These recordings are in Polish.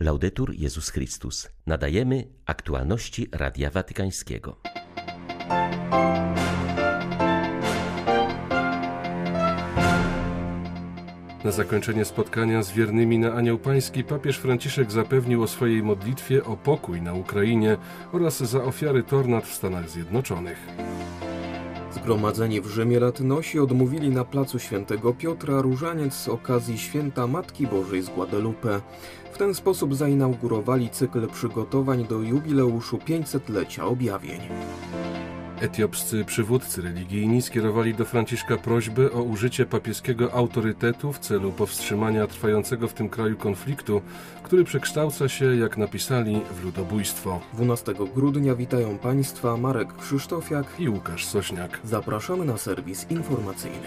Laudetur Jezus Chrystus. Nadajemy aktualności Radia Watykańskiego. Na zakończenie spotkania z wiernymi na Anioł Pański papież Franciszek zapewnił o swojej modlitwie o pokój na Ukrainie oraz za ofiary tornad w Stanach Zjednoczonych. Zgromadzeni w Rzymie latynosi odmówili na placu Świętego Piotra różaniec z okazji święta Matki Bożej z Guadalupe. W ten sposób zainaugurowali cykl przygotowań do jubileuszu 500-lecia objawień. Etiopscy przywódcy religijni skierowali do Franciszka prośbę o użycie papieskiego autorytetu w celu powstrzymania trwającego w tym kraju konfliktu, który przekształca się, jak napisali, w ludobójstwo. 12 grudnia witają Państwa Marek Krzysztofiak i Łukasz Sośniak. Zapraszamy na serwis informacyjny.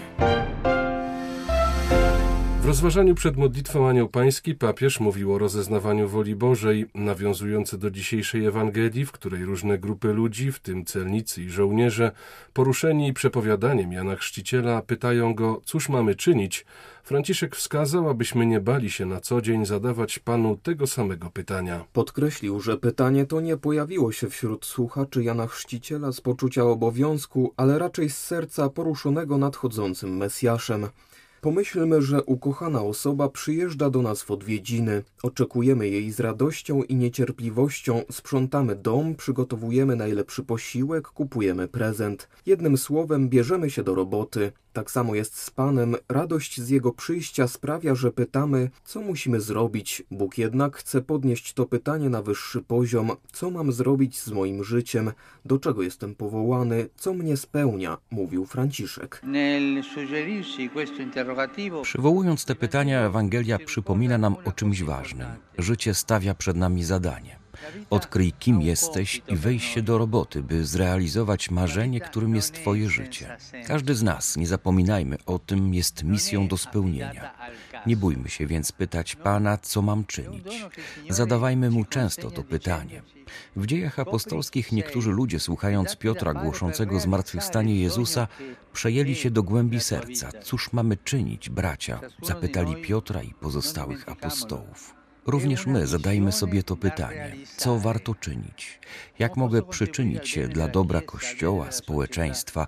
W rozważaniu przed modlitwą Anioł Pański papież mówił o rozeznawaniu woli Bożej, nawiązujący do dzisiejszej Ewangelii, w której różne grupy ludzi, w tym celnicy i żołnierze, poruszeni przepowiadaniem Jana Chrzciciela, pytają go, cóż mamy czynić. Franciszek wskazał, abyśmy nie bali się na co dzień zadawać Panu tego samego pytania. Podkreślił, że pytanie to nie pojawiło się wśród słuchaczy Jana Chrzciciela z poczucia obowiązku, ale raczej z serca poruszonego nadchodzącym Mesjaszem. Pomyślmy, że ukochana osoba przyjeżdża do nas w odwiedziny. Oczekujemy jej z radością i niecierpliwością, sprzątamy dom, przygotowujemy najlepszy posiłek, kupujemy prezent. Jednym słowem, bierzemy się do roboty. Tak samo jest z Panem. Radość z Jego przyjścia sprawia, że pytamy, co musimy zrobić. Bóg jednak chce podnieść to pytanie na wyższy poziom. Co mam zrobić z moim życiem? Do czego jestem powołany? Co mnie spełnia? Mówił Franciszek. Przywołując te pytania, Ewangelia przypomina nam o czymś ważnym. Życie stawia przed nami zadanie. Odkryj, kim jesteś i wejdź się do roboty, by zrealizować marzenie, którym jest Twoje życie. Każdy z nas, nie zapominajmy o tym, jest misją do spełnienia. Nie bójmy się więc pytać Pana, co mam czynić. Zadawajmy Mu często to pytanie. W dziejach apostolskich niektórzy ludzie, słuchając Piotra głoszącego zmartwychwstanie Jezusa, przejęli się do głębi serca. Cóż mamy czynić, bracia? Zapytali Piotra i pozostałych apostołów. Również my zadajmy sobie to pytanie: co warto czynić? Jak mogę przyczynić się dla dobra Kościoła, społeczeństwa?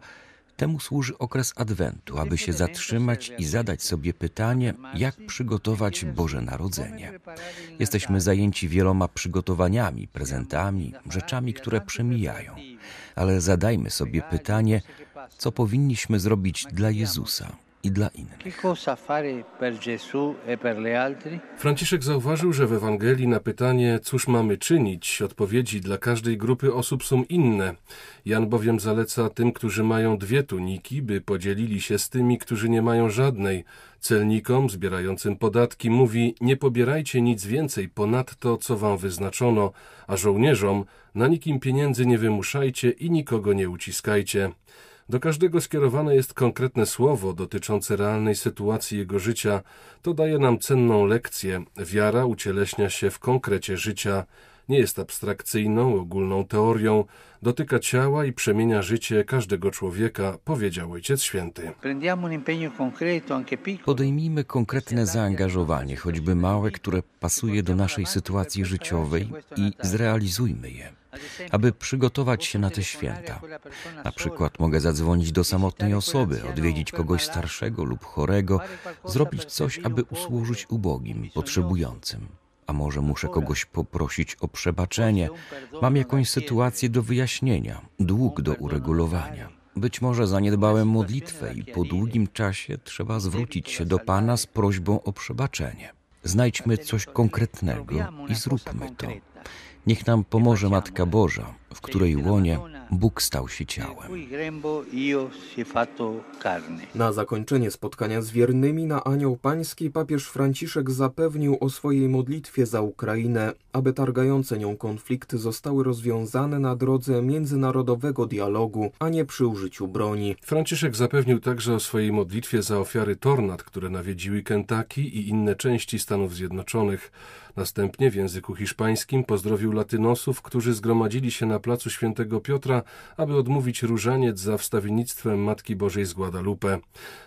Temu służy okres Adwentu, aby się zatrzymać i zadać sobie pytanie, jak przygotować Boże Narodzenie. Jesteśmy zajęci wieloma przygotowaniami, prezentami, rzeczami, które przemijają, ale zadajmy sobie pytanie, co powinniśmy zrobić dla Jezusa, i dla innych. Franciszek zauważył, że w Ewangelii na pytanie, cóż mamy czynić, odpowiedzi dla każdej grupy osób są inne. Jan bowiem zaleca tym, którzy mają dwie tuniki, by podzielili się z tymi, którzy nie mają żadnej. Celnikom zbierającym podatki mówi: Nie pobierajcie nic więcej ponad to, co wam wyznaczono, a żołnierzom na nikim pieniędzy nie wymuszajcie i nikogo nie uciskajcie. Do każdego skierowane jest konkretne słowo dotyczące realnej sytuacji jego życia. To daje nam cenną lekcję. Wiara ucieleśnia się w konkrecie życia. Nie jest abstrakcyjną, ogólną teorią, dotyka ciała i przemienia życie każdego człowieka, powiedział Ojciec Święty. Podejmijmy konkretne zaangażowanie, choćby małe, które pasuje do naszej sytuacji życiowej i zrealizujmy je aby przygotować się na te święta. Na przykład mogę zadzwonić do samotnej osoby, odwiedzić kogoś starszego lub chorego, zrobić coś, aby usłużyć ubogim, potrzebującym. A może muszę kogoś poprosić o przebaczenie, mam jakąś sytuację do wyjaśnienia, dług do uregulowania. Być może zaniedbałem modlitwę i po długim czasie trzeba zwrócić się do Pana z prośbą o przebaczenie. Znajdźmy coś konkretnego i zróbmy to. Niech nam pomoże Matka Boża, w której łonie Bóg stał się ciałem. Na zakończenie spotkania z wiernymi na Anioł Pański papież Franciszek zapewnił o swojej modlitwie za Ukrainę, aby targające nią konflikty zostały rozwiązane na drodze międzynarodowego dialogu, a nie przy użyciu broni. Franciszek zapewnił także o swojej modlitwie za ofiary tornad, które nawiedziły Kentucky i inne części Stanów Zjednoczonych. Następnie w języku hiszpańskim pozdrowił latynosów, którzy zgromadzili się na placu Świętego Piotra Aby odmówić różaniec za wstawiennictwem Matki Bożej z Guadalupe.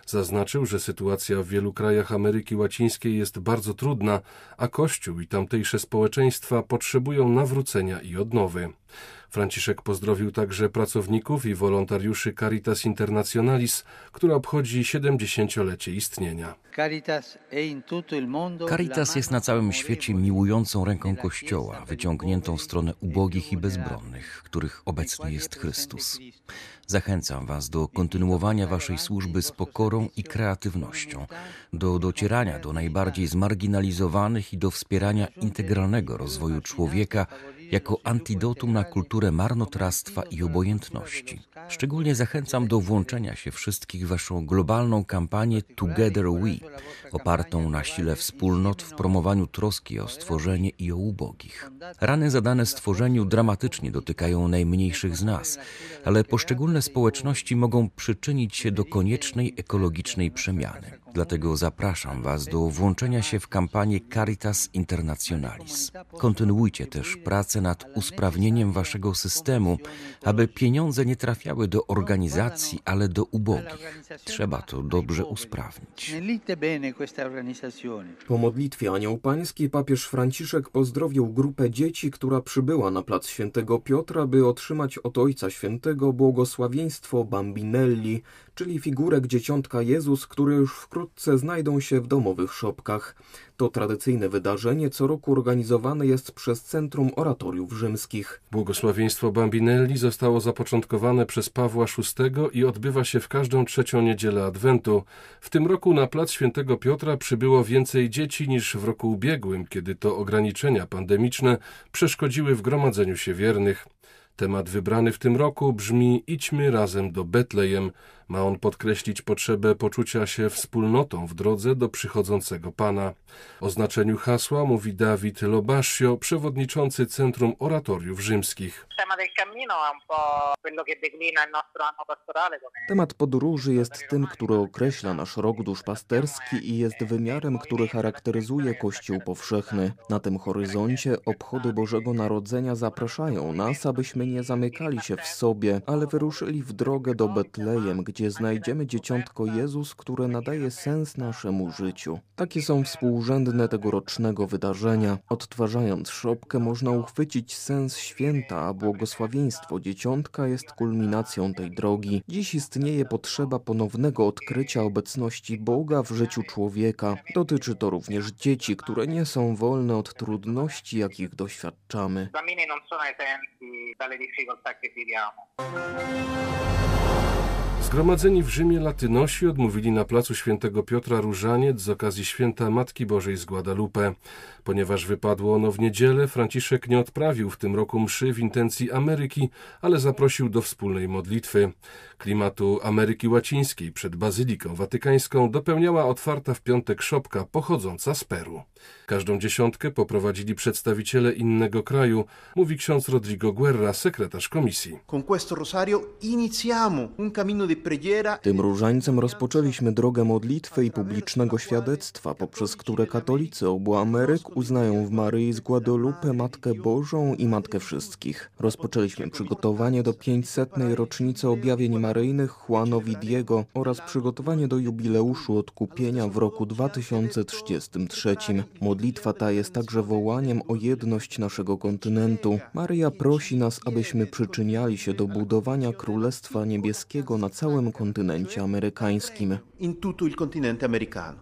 Zaznaczył, że sytuacja w wielu krajach Ameryki Łacińskiej jest bardzo trudna, a Kościół i tamtejsze społeczeństwa potrzebują nawrócenia i odnowy. Franciszek pozdrowił także pracowników i wolontariuszy Caritas Internationalis, która obchodzi 70-lecie istnienia. Caritas jest na całym świecie miłującą ręką Kościoła, wyciągniętą w stronę ubogich i bezbronnych, których obecnie jest Chrystus. Zachęcam Was do kontynuowania Waszej służby z pokorą i kreatywnością, do docierania do najbardziej zmarginalizowanych i do wspierania integralnego rozwoju człowieka jako antidotum na kulturę marnotrawstwa i obojętności. Szczególnie zachęcam do włączenia się wszystkich w Waszą globalną kampanię Together We, opartą na sile wspólnot w promowaniu troski o stworzenie i o ubogich. Rany zadane stworzeniu dramatycznie dotykają najmniejszych z nas, ale poszczególne społeczności mogą przyczynić się do koniecznej ekologicznej przemiany. Dlatego zapraszam Was do włączenia się w kampanię Caritas Internationalis. Kontynuujcie też pracę nad usprawnieniem Waszego systemu, aby pieniądze nie trafiały do organizacji, ale do ubogich. Trzeba to dobrze usprawnić. Po modlitwie Anioł Pański papież Franciszek pozdrowił grupę dzieci, która przybyła na plac Świętego Piotra, by otrzymać od Ojca Świętego błogosławieństwo Bambinelli, czyli figurek dzieciątka Jezus, które już wkrótce znajdą się w domowych szopkach. To tradycyjne wydarzenie co roku organizowane jest przez Centrum Oratoriów Rzymskich. Błogosławieństwo Bambinelli zostało zapoczątkowane przez Pawła VI i odbywa się w każdą trzecią niedzielę Adwentu. W tym roku na plac Świętego Piotra przybyło więcej dzieci niż w roku ubiegłym, kiedy to ograniczenia pandemiczne przeszkodziły w gromadzeniu się wiernych. Temat wybrany w tym roku brzmi Idźmy razem do Betlejem. Ma on podkreślić potrzebę poczucia się wspólnotą w drodze do przychodzącego Pana. O znaczeniu hasła mówi Dawid Lobasio, przewodniczący Centrum Oratoriów Rzymskich. Temat podróży jest tym, który określa nasz rok duszpasterski i jest wymiarem, który charakteryzuje Kościół powszechny. Na tym horyzoncie obchody Bożego Narodzenia zapraszają nas, abyśmy nie zamykali się w sobie, ale wyruszyli w drogę do Betlejem, gdzie znajdziemy dzieciątko Jezus, które nadaje sens naszemu życiu. Takie są współrzędne tegorocznego wydarzenia. Odtwarzając szopkę można uchwycić sens święta, a błogosławieństwo dzieciątka jest kulminacją tej drogi. Dziś istnieje potrzeba ponownego odkrycia obecności Boga w życiu człowieka. Dotyczy to również dzieci, które nie są wolne od trudności, jakich doświadczamy. Zgromadzeni w Rzymie latynosi odmówili na placu świętego Piotra różaniec z okazji święta Matki Bożej z Guadalupe. Ponieważ wypadło ono w niedzielę, Franciszek nie odprawił w tym roku mszy w intencji Ameryki, ale zaprosił do wspólnej modlitwy. Klimatu Ameryki Łacińskiej przed Bazyliką Watykańską dopełniała otwarta w piątek szopka pochodząca z Peru. Każdą dziesiątkę poprowadzili przedstawiciele innego kraju, mówi ksiądz Rodrigo Guerra, sekretarz komisji. Tym różańcem rozpoczęliśmy drogę modlitwy i publicznego świadectwa, poprzez które katolicy obu Ameryk uznają w Maryi z Guadalupe Matkę Bożą i Matkę Wszystkich. Rozpoczęliśmy przygotowanie do 500. rocznicy objawień maryjnych Juanowi Diego oraz przygotowanie do jubileuszu odkupienia w roku 2033. Modlitwa ta jest także wołaniem o jedność naszego kontynentu. Maryja prosi nas, abyśmy przyczyniali się do budowania Królestwa Niebieskiego na całym kontynencie amerykańskim. In tutto il continente americano.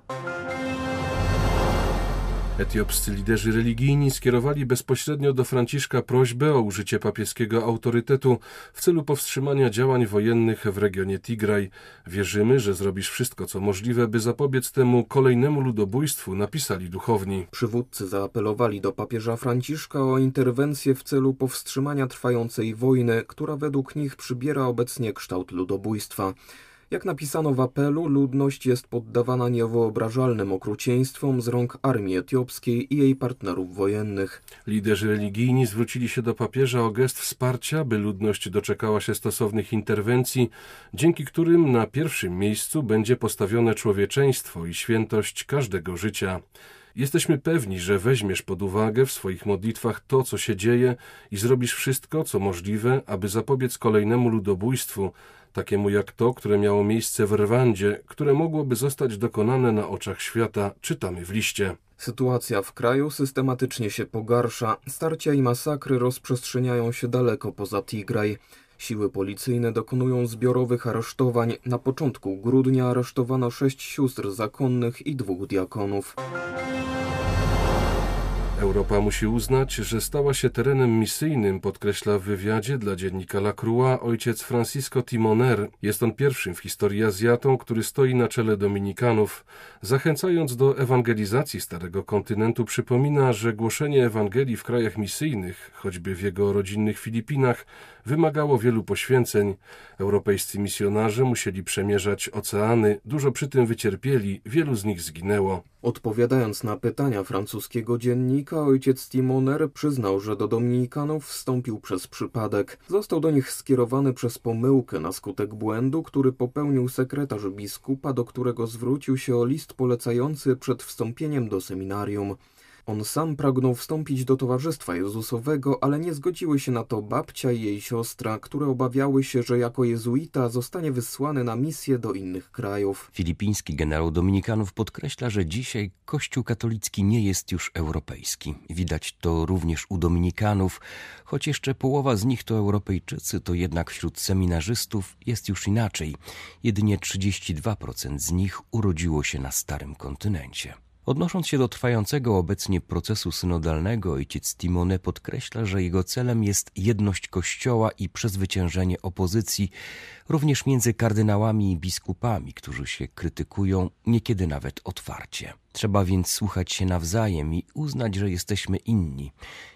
Etiopscy liderzy religijni skierowali bezpośrednio do Franciszka prośbę o użycie papieskiego autorytetu w celu powstrzymania działań wojennych w regionie Tigraj. Wierzymy, że zrobisz wszystko, co możliwe, by zapobiec temu kolejnemu ludobójstwu, napisali duchowni. Przywódcy zaapelowali do papieża Franciszka o interwencję w celu powstrzymania trwającej wojny, która według nich przybiera obecnie kształt ludobójstwa. Jak napisano w apelu, ludność jest poddawana niewyobrażalnym okrucieństwom z rąk armii etiopskiej i jej partnerów wojennych. Liderzy religijni zwrócili się do papieża o gest wsparcia, by ludność doczekała się stosownych interwencji, dzięki którym na pierwszym miejscu będzie postawione człowieczeństwo i świętość każdego życia. Jesteśmy pewni, że weźmiesz pod uwagę w swoich modlitwach to, co się dzieje i zrobisz wszystko, co możliwe, aby zapobiec kolejnemu ludobójstwu, takiemu jak to, które miało miejsce w Rwandzie, które mogłoby zostać dokonane na oczach świata, czytamy w liście. Sytuacja w kraju systematycznie się pogarsza, starcia i masakry rozprzestrzeniają się daleko poza Tigraj. Siły policyjne dokonują zbiorowych aresztowań. Na początku grudnia aresztowano sześć sióstr zakonnych i dwóch diakonów. Europa musi uznać, że stała się terenem misyjnym, podkreśla w wywiadzie dla dziennika La Croix ojciec Francisco Timoner. Jest on pierwszym w historii Azjatą, który stoi na czele Dominikanów. Zachęcając do ewangelizacji Starego Kontynentu, przypomina, że głoszenie Ewangelii w krajach misyjnych, choćby w jego rodzinnych Filipinach, wymagało wielu poświęceń. Europejscy misjonarze musieli przemierzać oceany, dużo przy tym wycierpieli, wielu z nich zginęło. Odpowiadając na pytania francuskiego dziennika, ojciec Timoner przyznał, że do Dominikanów wstąpił przez przypadek. Został do nich skierowany przez pomyłkę na skutek błędu, który popełnił sekretarz biskupa, do którego zwrócił się o list polecający przed wstąpieniem do seminarium. On sam pragnął wstąpić do Towarzystwa Jezusowego, ale nie zgodziły się na to babcia i jej siostra, które obawiały się, że jako jezuita zostanie wysłany na misję do innych krajów. Filipiński generał Dominikanów podkreśla, że dzisiaj Kościół katolicki nie jest już europejski. Widać to również u Dominikanów, choć jeszcze połowa z nich to Europejczycy, to jednak wśród seminarzystów jest już inaczej. Jedynie 32% z nich urodziło się na starym kontynencie. Odnosząc się do trwającego obecnie procesu synodalnego, ojciec Timone podkreśla, że jego celem jest jedność Kościoła i przezwyciężenie opozycji, również między kardynałami i biskupami, którzy się krytykują, niekiedy nawet otwarcie. Trzeba więc słuchać się nawzajem i uznać, że jesteśmy inni.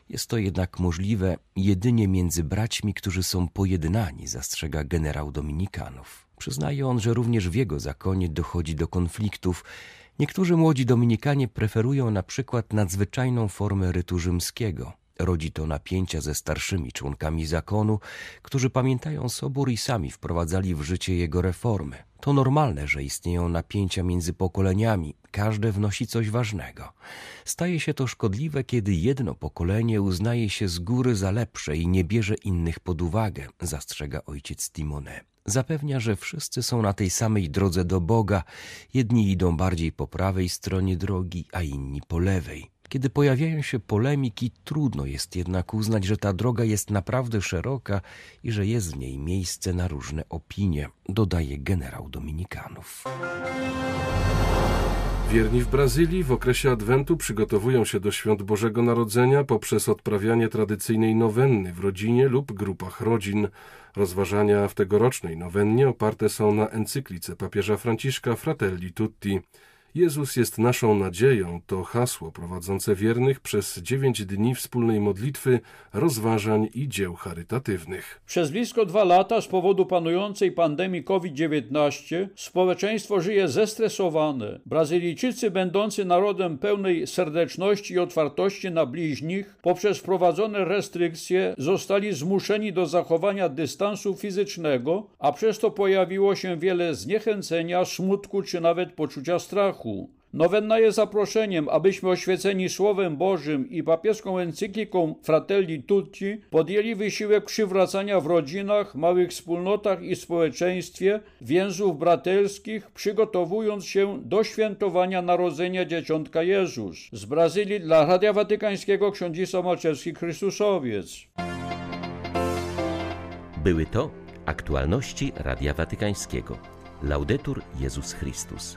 Jest to jednak możliwe jedynie między braćmi, którzy są pojednani, zastrzega generał Dominikanów. Przyznaje on, że również w jego zakonie dochodzi do konfliktów, Niektórzy młodzi Dominikanie preferują na przykład nadzwyczajną formę rytu rzymskiego. Rodzi to napięcia ze starszymi członkami zakonu, którzy pamiętają sobór i sami wprowadzali w życie jego reformy. To normalne, że istnieją napięcia między pokoleniami, każde wnosi coś ważnego. Staje się to szkodliwe, kiedy jedno pokolenie uznaje się z góry za lepsze i nie bierze innych pod uwagę, zastrzega ojciec Timone. Zapewnia, że wszyscy są na tej samej drodze do Boga, jedni idą bardziej po prawej stronie drogi, a inni po lewej. Kiedy pojawiają się polemiki, trudno jest jednak uznać, że ta droga jest naprawdę szeroka i że jest w niej miejsce na różne opinie, dodaje generał Dominikanów. Wierni w Brazylii w okresie Adwentu przygotowują się do świąt Bożego Narodzenia poprzez odprawianie tradycyjnej nowenny w rodzinie lub grupach rodzin. Rozważania w tegorocznej nowennie oparte są na encyklice papieża Franciszka Fratelli Tutti. Jezus jest naszą nadzieją to hasło prowadzące wiernych przez dziewięć dni wspólnej modlitwy, rozważań i dzieł charytatywnych. Przez blisko dwa lata z powodu panującej pandemii COVID-19 społeczeństwo żyje zestresowane. Brazylijczycy, będący narodem pełnej serdeczności i otwartości na bliźnich, poprzez wprowadzone restrykcje zostali zmuszeni do zachowania dystansu fizycznego, a przez to pojawiło się wiele zniechęcenia, smutku czy nawet poczucia strachu. Nowenna jest zaproszeniem, abyśmy oświeceni Słowem Bożym i papieską encykliką Fratelli Tutti podjęli wysiłek przywracania w rodzinach, małych wspólnotach i społeczeństwie więzów braterskich, przygotowując się do świętowania narodzenia Dzieciątka Jezus. Z Brazylii dla Radia Watykańskiego ksiądzisa Malczewski Chrystusowiec. Były to aktualności Radia Watykańskiego. Laudetur Jezus Chrystus.